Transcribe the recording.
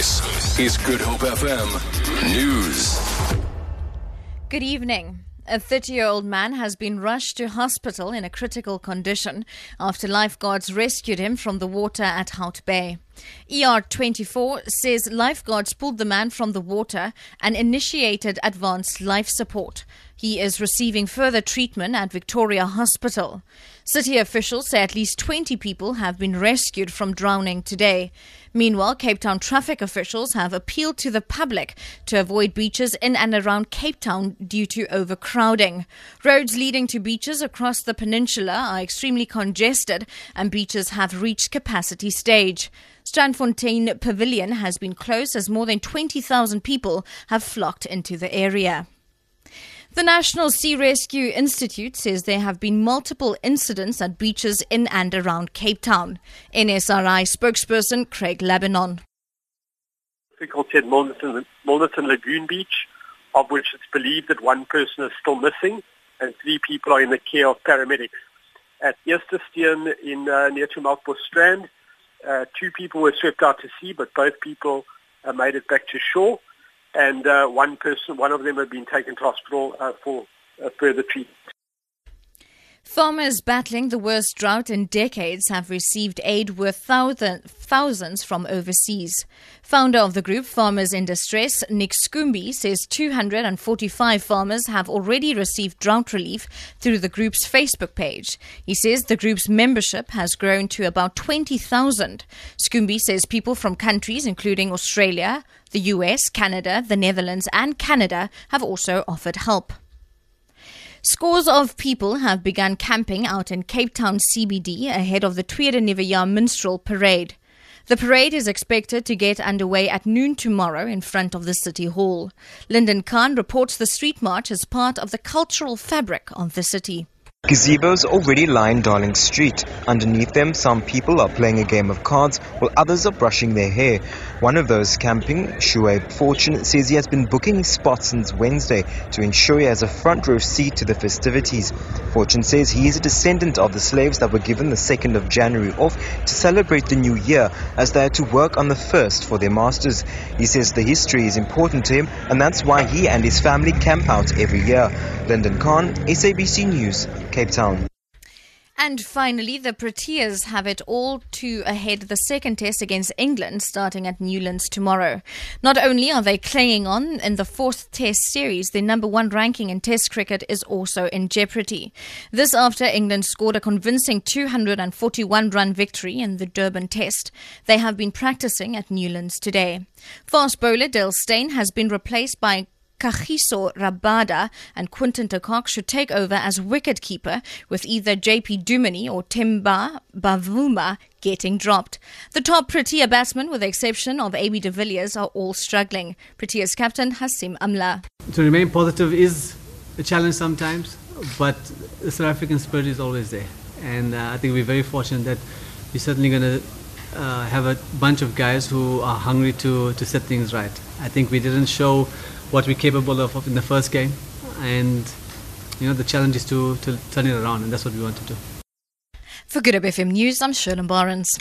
This is Good Hope FM News. Good evening. A 30 year old man has been rushed to hospital in a critical condition after lifeguards rescued him from the water at Hout Bay. ER24 says lifeguards pulled the man from the water and initiated advanced life support. He is receiving further treatment at Victoria Hospital. City officials say at least 20 people have been rescued from drowning today. Meanwhile, Cape Town traffic officials have appealed to the public to avoid beaches in and around Cape Town due to overcrowding. Roads leading to beaches across the peninsula are extremely congested and beaches have reached capacity stage. Strandfontein Pavilion has been closed as more than 20,000 people have flocked into the area. The National Sea Rescue Institute says there have been multiple incidents at beaches in and around Cape Town. NSRI spokesperson Craig Lambinon. Difficulty at Milnerton, Milnerton Lagoon Beach, of which it's believed that one person is still missing and three people are in the care of paramedics. At Esterstein in uh, near to Melkbos Strand, uh, two people were swept out to sea, but both people uh, made it back to shore and uh, one person, one of them had been taken to hospital uh, for further treatment. Farmers battling the worst drought in decades have received aid worth thousands from overseas. Founder of the group Farmers in Distress, Nick Scoombie, says 245 farmers have already received drought relief through the group's Facebook page. He says the group's membership has grown to about 20,000. Scoombie says people from countries including Australia, the US, Canada, the Netherlands, and Canada have also offered help. Scores of people have begun camping out in Cape Town CBD ahead of the Tweede Nuwe Minstrel Parade. The parade is expected to get underway at noon tomorrow in front of the City Hall. Lyndon Khan reports the street march as part of the cultural fabric of the city. Gazebos already line Darling Street. Underneath them, some people are playing a game of cards while others are brushing their hair. One of those camping, Shuaib Fortune, says he has been booking spots since Wednesday to ensure he has a front row seat to the festivities. Fortune says he is a descendant of the slaves that were given the 2nd of January off to celebrate the new year as they had to work on the 1st for their masters. He says the history is important to him and that's why he and his family camp out every year. Lyndon Khan, SABC News. Cape Town. And finally, the Proteas have it all to ahead the second test against England starting at Newlands tomorrow. Not only are they clinging on in the fourth test series, their number one ranking in test cricket is also in jeopardy. This after England scored a convincing 241 run victory in the Durban test. They have been practicing at Newlands today. Fast bowler Dale Steyn has been replaced by Kagiso Rabada and Quinton de Kock should take over as wicket keeper, with either JP Duminy or Temba Bavuma getting dropped. The top Protea batsmen, with the exception of AB de Villiers, are all struggling. Protea's captain Hashim Amla. To remain positive is a challenge sometimes, but the South African spirit is always there. And uh, I think we're very fortunate that we're certainly going to uh, have a bunch of guys who are hungry to, to set things right. I think we didn't show what we're capable of in the first game, and you know the challenge is to to turn it around, and that's what we want to do. For Good FM News, I'm Shirley Barnes.